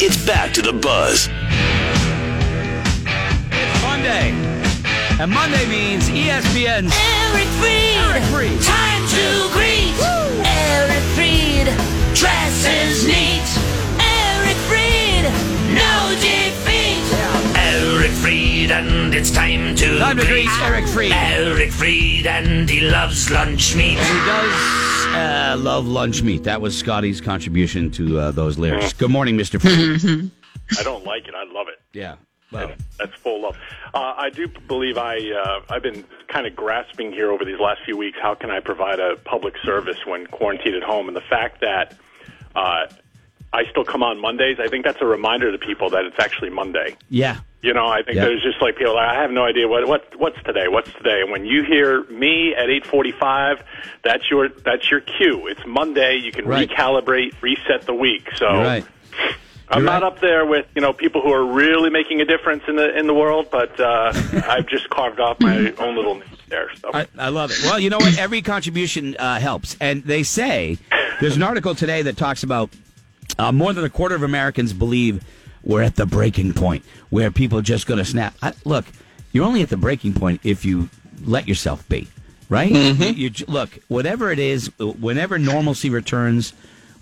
It's back to the buzz. It's Monday. And Monday means ESPN's Eric Freed. Eric Freed. Time to greet. Eric Freed. Dresses neat. Eric Freed. No defeat. Eric Freed, and it's time to Time to greet Eric Freed. Eric Freed, and he loves lunch meat. He does uh, love lunch meat. That was Scotty's contribution to uh, those lyrics. Good morning, Mr. I don't like it. I love it. yeah. Well, That's full love. Uh, I do believe I uh, I've been kind of grasping here over these last few weeks. How can I provide a public service when quarantined at home? And the fact that uh, I still come on Mondays, I think that's a reminder to people that it's actually Monday. yeah. You know, I think Yeah. there's just like people. Like, I have no idea what what what's today. What's today? And when you hear me at 8:45, that's your that's your cue. It's Monday. You can Right. recalibrate, reset the week. So right. I'm You're not up there with you know people who are really making a difference in the in the world, but uh, I've just carved off my own little niche there. So I, I love it. Well, you know what? Every contribution uh, helps. And they say there's an article today that talks about uh, more than a quarter of Americans believe we're at the breaking point where people are just going to snap. I, look, you're only at the breaking point if you let yourself be, right? Mm-hmm. You, you look, whatever it is, whenever normalcy returns,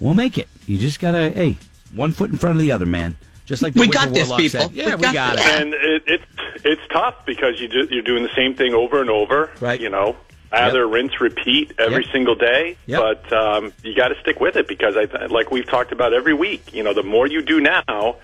we'll make it. You just got to, hey, one foot in front of the other, man. Just like the We got this, Warlock people. said. Yeah, We we got got, this. it. and it, it's it's tough because you do, you're doing the same thing over and over. Right. You know, either rinse, repeat every Yep. single day. Yep. But um, you got to stick with it because I like we've talked about every week. You know, the more you do now.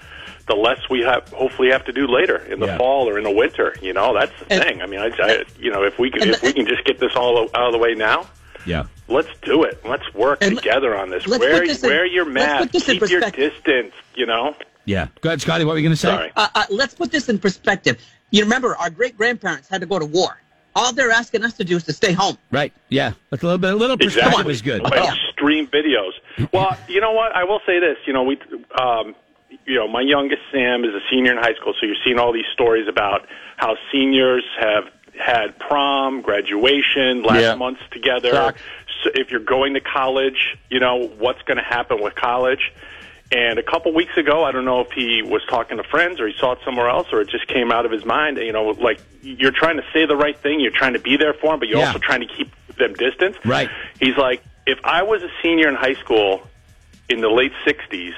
The less we have, hopefully, have to do later in the Yeah. fall or in the winter. You know, that's the And- thing. I mean, I, I, you know, if we can, if the- we can just get this all out of the way now, Yeah. Let's do it. Let's work And together on this. let's Wear, put this in- wear your mask. Keep your distance. You know. Yeah. Go ahead, Scotty. What were you going to say? Sorry. Uh, uh, let's put this in perspective. You remember, our great grandparents had to go to war. All they're asking us to do is to stay home. Right. Yeah. Like a little bit, a little perspective Exactly. is good. Like Yeah. Stream videos. Well, you know what? I will say this. You know, we, um, you know, my youngest Sam is a senior in high school, so you're seeing all these stories about how seniors have had prom, graduation, last Yeah. months together. So if you're going to college, you know what's going to happen with college. And a couple weeks ago, I don't know if he was talking to friends or he saw it somewhere else or it just came out of his mind. You know, like you're trying to say the right thing, you're trying to be there for him, but you're Yeah. also trying to keep them distance. Right. He's like, if I was a senior in high school in the late '60s,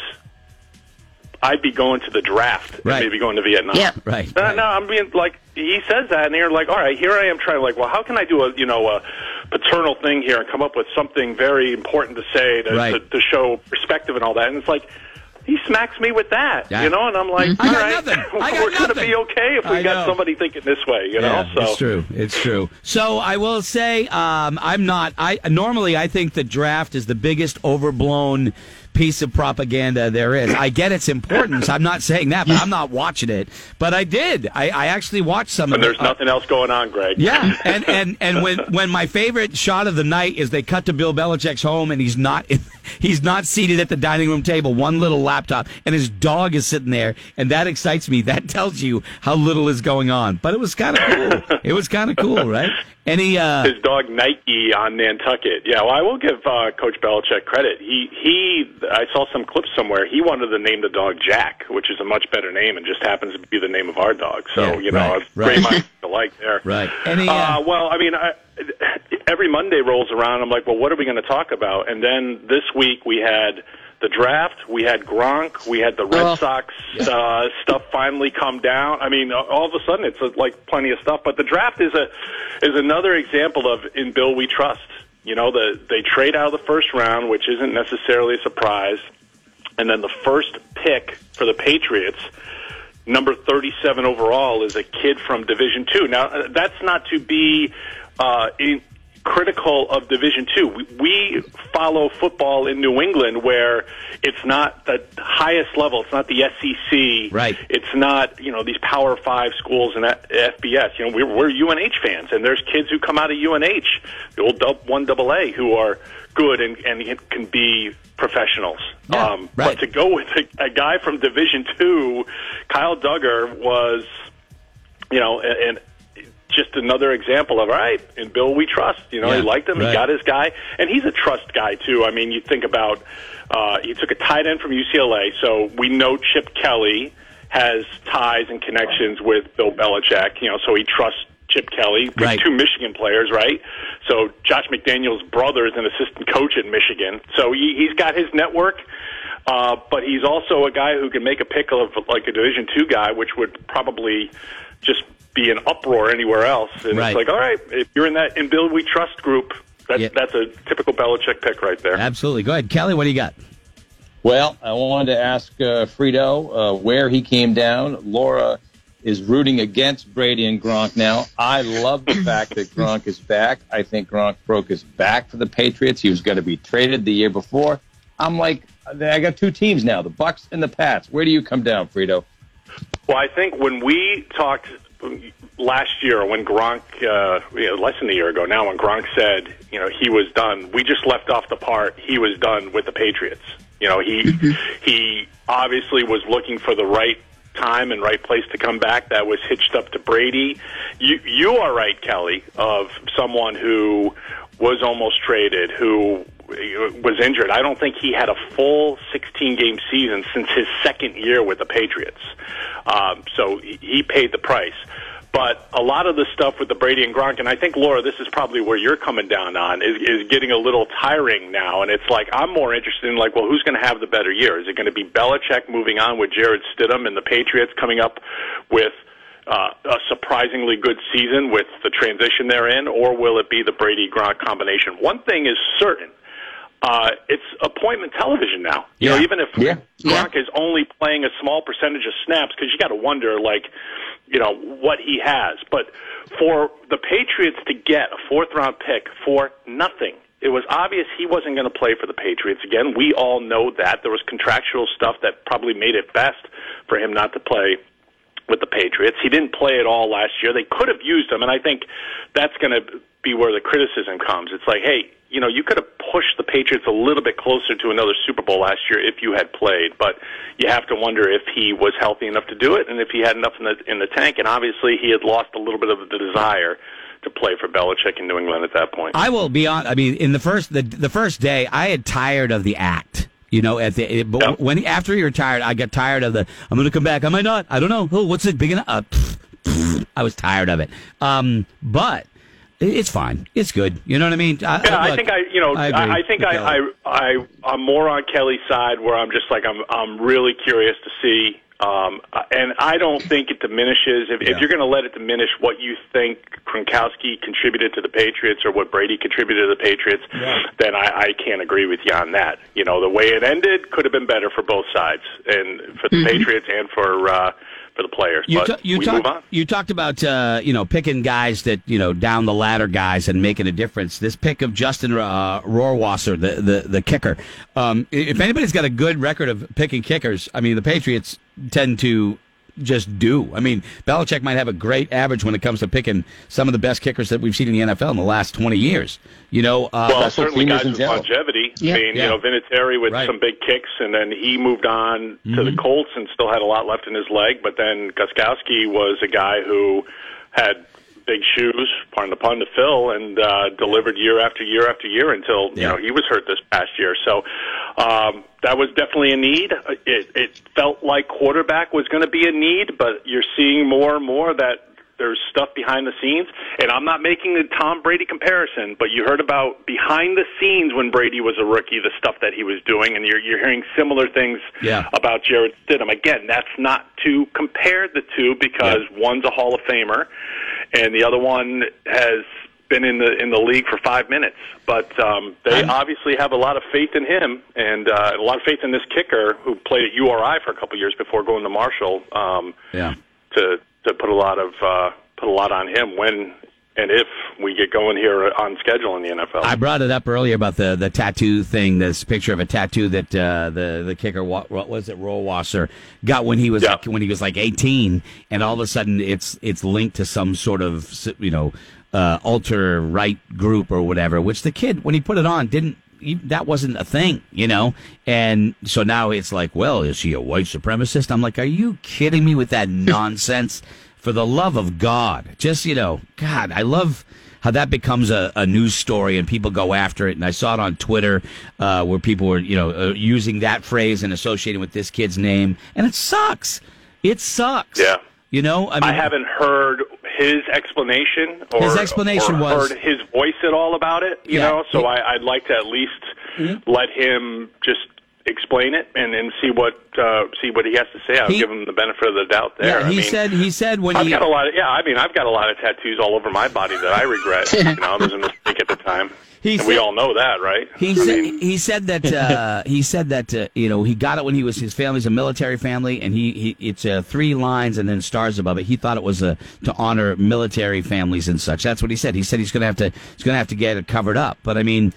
I'd be going to the draft Right. and maybe going to Vietnam. Yeah. Right. No, right. no, I'm being like he says that, and you're like, all right, here I am trying, like, well, how can I do a you know a paternal thing here and come up with something very important to say to, Right. to, to show perspective and all that, and it's like. He smacks me with that, Yeah. you know, and I'm like, I all got nothing. I got we're going to be okay if we got somebody thinking this way, you know. Yeah, so it's true. It's true. So I will say, um, I'm not. I normally I think the draft is the biggest overblown piece of propaganda there is. I get its importance. I'm not saying that, but I'm not watching it. But I did. I, I actually watched some and of there's it. Uh, nothing else going on, Greg. Yeah, and and and when when my favorite shot of the night is they cut to Bill Belichick's home and he's not he's not seated at the dining room table, one little laptop, and his dog is sitting there, and that excites me. That tells you how little is going on. But it was kind of cool. It was kind of cool, right? Any uh, his dog Nike on Nantucket. Yeah, well, I will give uh, Coach Belichick credit. He he, I saw some clips somewhere. He wanted to name the dog Jack, which is a much better name, and just happens to be the name of our dog. So Yeah, you know, right, right. great minds alike there. right? Any Uh, uh, well, I mean, I, every Monday rolls around. I'm like, well, what are we going to talk about? And then this week we had the draft, we had Gronk, we had the Red Oh. Sox uh, stuff finally come down. I mean, all of a sudden it's uh, like plenty of stuff. But the draft is a is another example of in Bill we trust. You know, the they trade out of the first round, which isn't necessarily a surprise, and then the first pick for the Patriots number 37 overall is a kid from Division Two. Now, uh, that's not to be uh, in, critical of Division Two. We, we follow football in New England where it's not the highest level. It's not the SEC. Right. It's not you know these Power Five schools and FBS. You know we're, we're UNH fans, and there's kids who come out of UNH, the old dub, one double A, who are good and, and can be professionals. Yeah, um, right. But to go with a, a guy from Division Two, Kyle Dugger was, you know, and. Just another example of all right, in Bill we trust. You know, Yeah, he liked him. right. He got his guy, and he's a trust guy too. I mean, you think about Uh, he took a tight end from UCLA, so we know Chip Kelly has ties and connections with Bill Belichick. You know, so he trusts Chip Kelly. Right. two Michigan players, right? So Josh McDaniels' brother is an assistant coach at Michigan, so he, he's got his network. Uh, but he's also a guy who can make a pick of like a Division two guy, which would probably just be an uproar anywhere else. And Right. it's like, all right, if you're in that in Bill We Trust group, that's Yeah. that's a typical Belichick pick right there. Absolutely. Go ahead, Kelly. What do you got? Well, I wanted to ask uh, Frito uh, where he came down. Laura is rooting against Brady and Gronk now. I love the fact that Gronk is back. I think Gronk broke his back for the Patriots. He was going to be traded the year before. I'm like, I got two teams now, the Bucs and the Pats. Where do you come down, Frito? Well, I think when we talked last year, when Gronk, uh, you know, less than a year ago now, when Gronk said, you know, he was done, we just left off the part he was done with the Patriots. You know, he he obviously was looking for the right time and right place to come back. That was hitched up to Brady. You you are right, Kelly, of someone who was almost traded, who was injured. I don't think he had a full 16 game season since his second year with the Patriots. Um, so he paid the price. But a lot of the stuff with the Brady and Gronk, and I think Laura, this is probably where you're coming down on, is, is getting a little tiring now. And it's like I'm more interested in like, well, who's going to have the better year? Is it going to be Belichick moving on with Jarrett Stidham and the Patriots coming up with uh, a surprisingly good season with the transition they're in, or will it be the Brady Gronk combination? One thing is certain. Uh, it's appointment television now. You know, even if Yeah. Gronk is only playing a small percentage of snaps, because you got to wonder, like, you know, what he has. But for the Patriots to get a fourth round pick for nothing, it was obvious he wasn't going to play for the Patriots again. We all know that. There was contractual stuff that probably made it best for him not to play with the Patriots. He didn't play at all last year. They could have used him, and I think that's going to be where the criticism comes. It's like, hey, you know, you could have pushed the Patriots a little bit closer to another Super Bowl last year if you had played, but you have to wonder if he was healthy enough to do it and if he had enough in the in the tank. And obviously, he had lost a little bit of the desire to play for Belichick in New England at that point. I will be on. I mean, in the first the the first day, I had tired of the act. You know, at the it, but Yep. when after he retired, I got tired of the. I'm going to come back. Am I not. I don't know. Oh, what's it big enough? Uh, I was tired of it. Um, but it's fine. It's good. You know what I mean? I, Yeah, I look, think I, you know, I I, I, think I, I, I, I'm more on Kelly's side, where I'm just like, I'm, I'm really curious to see, um, and I don't think it diminishes. If, Yeah. if you're going to let it diminish what you think Gronkowski contributed to the Patriots or what Brady contributed to the Patriots, then I, I can't agree with you on that. You know, the way it ended could have been better for both sides, and for the Patriots and for uh, for the players. You, ta- you, we move on. talk, you talked about uh, you know picking guys that you know down the ladder guys and making a difference. This pick of Justin uh, Rohrwasser, the the, the kicker. Um, if anybody's got a good record of picking kickers, I mean the Patriots tend to just do. I mean Belichick might have a great average when it comes to picking some of the best kickers that we've seen in the NFL in the last twenty years. You know, uh, Well, certainly guys with general. longevity. Yeah. I mean, Yeah. you know, Vinatieri with Right. Mm-hmm. some big kicks, and then he moved on to the Colts and still had a lot left in his leg. But then Gostkowski was a guy who had big shoes, pardon the pun, to fill, and uh, delivered year after year after year until you know he was hurt this past year. So um, that was definitely a need. It, it felt like quarterback was going to be a need, but you're seeing more and more that there's stuff behind the scenes, and I'm not making a Tom Brady comparison, but you heard about behind the scenes when Brady was a rookie, the stuff that he was doing, and you're you're hearing similar things Yeah. about Jarrett Stidham. Again, that's not to compare the two because one's a Hall of Famer, and the other one has been in the in the league for five minutes. But um, they I'm- obviously have a lot of faith in him, and uh, a lot of faith in this kicker who played at URI for a couple of years before going to Marshall. Um, yeah. to to put a lot of uh, put a lot on him when and if we get going here on schedule in the NFL. I brought it up earlier about the, the tattoo thing. This picture of a tattoo that uh, the the kicker, what, was it, Rohrwasser, got when he was Yeah. like, when he was like eighteen, and all of a sudden it's it's linked to some sort of you know uh, ultra right group or whatever. Which the kid, when he put it on, didn't. That wasn't a thing, you know, and so now it's like, well, is he a white supremacist? I'm like, are you kidding me with that nonsense? For the love of God, just you know, God, I love how that becomes a, a news story and people go after it. And I saw it on Twitter uh, where people were, you know, uh, using that phrase and associating with this kid's name, and it sucks. It sucks. Yeah. You know, I mean, I haven't heard his explanation or, His explanation or was- heard his voice at all about it. You Yeah. know, so He- I, I'd like to at least Mm-hmm. let him just explain it and then see what uh, see what he has to say. I'll He- give him the benefit of the doubt there. yeah, I he mean, said he said when I've he got a lot of yeah. I mean, I've got a lot of tattoos all over my body that I regret. you know, it was a mistake at the time. He and we all know that, right? He said mean, he said that uh, he said that uh, you know he got it when he was his family's a military family and he, he it's uh, three lines and then stars above it. He thought it was uh, to honor military families and such. That's what he said. He said he's going to have to he's going to have to get it covered up. But I mean,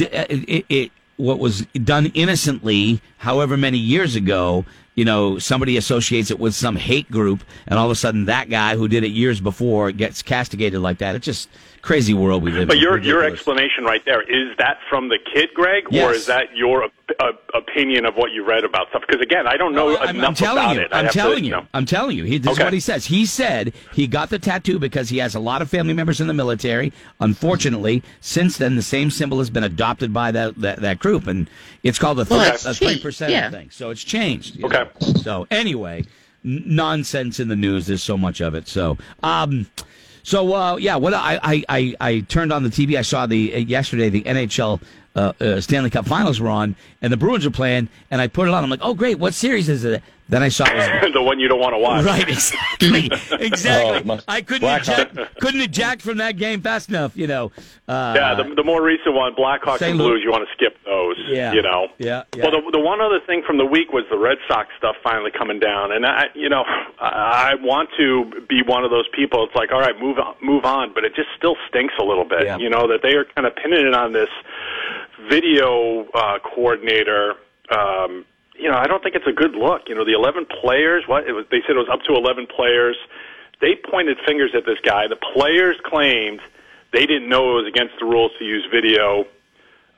uh, it, it, it what was done innocently, however many years ago. You know, somebody associates it with some hate group, and all of a sudden, that guy who did it years before gets castigated like that. It just crazy world we live But in. your your Ridiculous. explanation right there is that from the kid, Greg, or is that your uh, opinion of what you read about stuff? Because again, I don't know No, I'm, enough I'm telling about you. it. I'd I'm telling you. I'm telling you. He, this is what he says. He said he got the tattoo because he has a lot of family members in the military. Unfortunately, since then, the same symbol has been adopted by that that, that group, and it's called the Well, three that's three cheap, percent yeah. thing. So it's changed. Okay. know. So anyway, nonsense in the news. There's so much of it. So. um so uh, yeah, what I, I, I, I turned on the TV. I saw the uh, yesterday the NHL uh, uh, Stanley Cup Finals were on, and the Bruins were playing, and I put it on. I'm like, oh great, what series is it? Then I saw was the one you don't want to watch. Right, exactly, exactly. Oh, must- I couldn't eject, couldn't eject from that game fast enough, you know. Uh, Yeah, the, the more recent one, Blackhawks and Blues, you want to skip those. Yeah. You know. Yeah, yeah. Well, the, the one other thing from the week was the Red Sox stuff finally coming down, and I, you know, I, I want to be one of those people. It's like, all right, move on, move on, but it just still stinks a little bit. Yeah. You know that they are kind of pinning it on this video uh, coordinator. Um, you know, I don't think it's a good look. You know, the 11 players, what it was, they said it was up to 11 players. They pointed fingers at this guy. The players claimed they didn't know it was against the rules to use video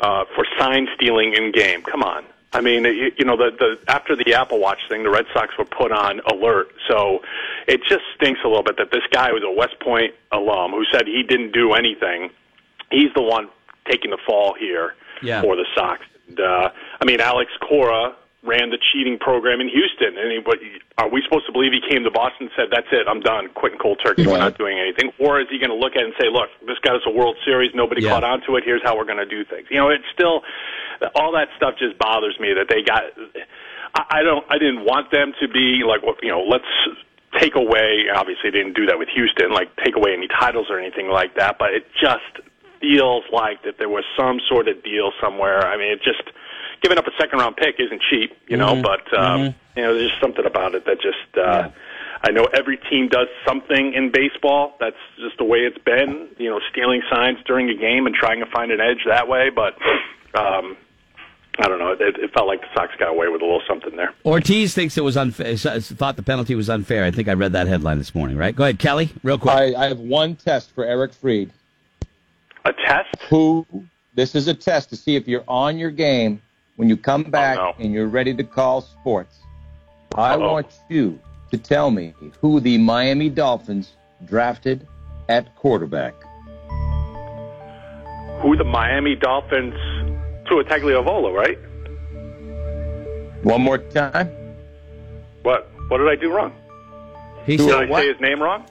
uh, for sign stealing in game. Come on. I mean, you, you know, the, the after the Apple Watch thing, the Red Sox were put on alert. So it just stinks a little bit that this guy was a West Point alum who said he didn't do anything. He's the one taking the fall here Yeah. for the Sox. And, uh, I mean, Alex Cora ran the cheating program in Houston, and he, what, are we supposed to believe he came to Boston and said, "That's it, I'm done, quitting cold turkey, we're not doing anything," or is he going to look at it and say, "Look, this got us a World Series, nobody Yeah. caught on to it. Here's how we're going to do things." You know, it's still all that stuff just bothers me that they got. I, I don't. I didn't want them to be like, you know, let's take away. Obviously, they didn't do that with Houston, like take away any titles or anything like that. But it just feels like that there was some sort of deal somewhere. I mean, it just giving up a second round pick isn't cheap, you know. But um, you know, there's just something about it that just. Uh, I know every team does something in baseball. That's just the way it's been. You know, stealing signs during a game and trying to find an edge that way. But um, I don't know. It, it felt like the Sox got away with a little something there. Ortiz thinks it was unfair. Thought the penalty was unfair. I think I read that headline this morning. Right? Go ahead, Kelly, real quick. I, I have one test for Eric Freed. A test? Who? This is a test to see if you're on your game when you come oh, back no. and you're ready to call sports. I Uh-oh. want you to tell me who the Miami Dolphins drafted at quarterback. Who the Miami Dolphins? Tua Tagliavolo, right? One more time. What? What did I do wrong? he Did said, I what? say his name wrong?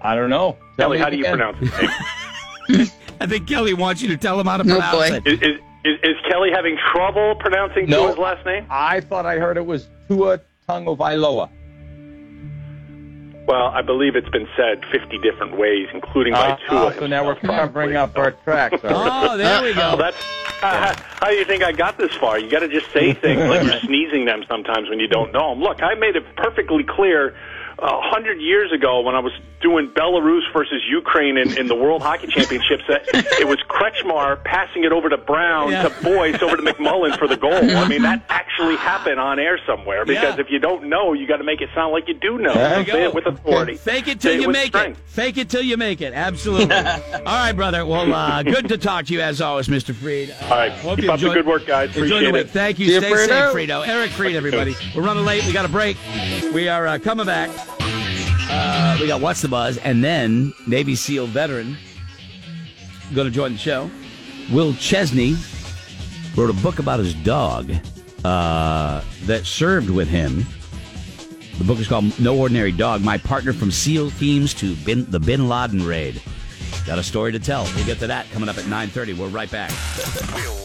I don't know. Tell Kelly, me how do you again. pronounce his name? I think Kelly wants you to tell him how to oh, pronounce boy. it. is, is, is, is Kelly having trouble pronouncing No. Tua's last name? I thought I heard it was Tua Tagovailoa. Well, I believe it's been said 50 different ways, including by Uh, Tua. uh, so now we're himself, covering up our tracks. all right. Oh, there we Well, go. that's uh, how do you think I got this far? You got to just say things like you're sneezing them sometimes when you don't know them. Look, I made it perfectly clear a hundred years ago when I was doing Belarus versus Ukraine in, in the World Hockey Championships that it was Kretschmar passing it over to Brown Yeah. to Boyce over to McMullen for the goal. I mean, that actually happened on air somewhere because Yeah. if you don't know, you got to make it sound like you do know. There you Say go. it with authority. Fake it Say till you with make strength. it. Fake it till you make it. Absolutely. All right, brother. Well, uh, good to talk to you as always, Mr. Freed. Uh, All right. hope Keep you up the good work, guys. Enjoy the Appreciate week. it. Thank you. See you, Stay safe, Fredo. Frito. Eric Freed, everybody. We're running late. We got a break. We are uh, coming back. Uh, we got What's the Buzz, and then Navy SEAL veteran going to join the show. Will Chesney wrote a book about his dog uh, that served with him. The book is called No Ordinary Dog My Partner from SEAL Teams to bin, the Bin Laden Raid. Got a story to tell. We'll get to that coming up at 9.30. We're right back.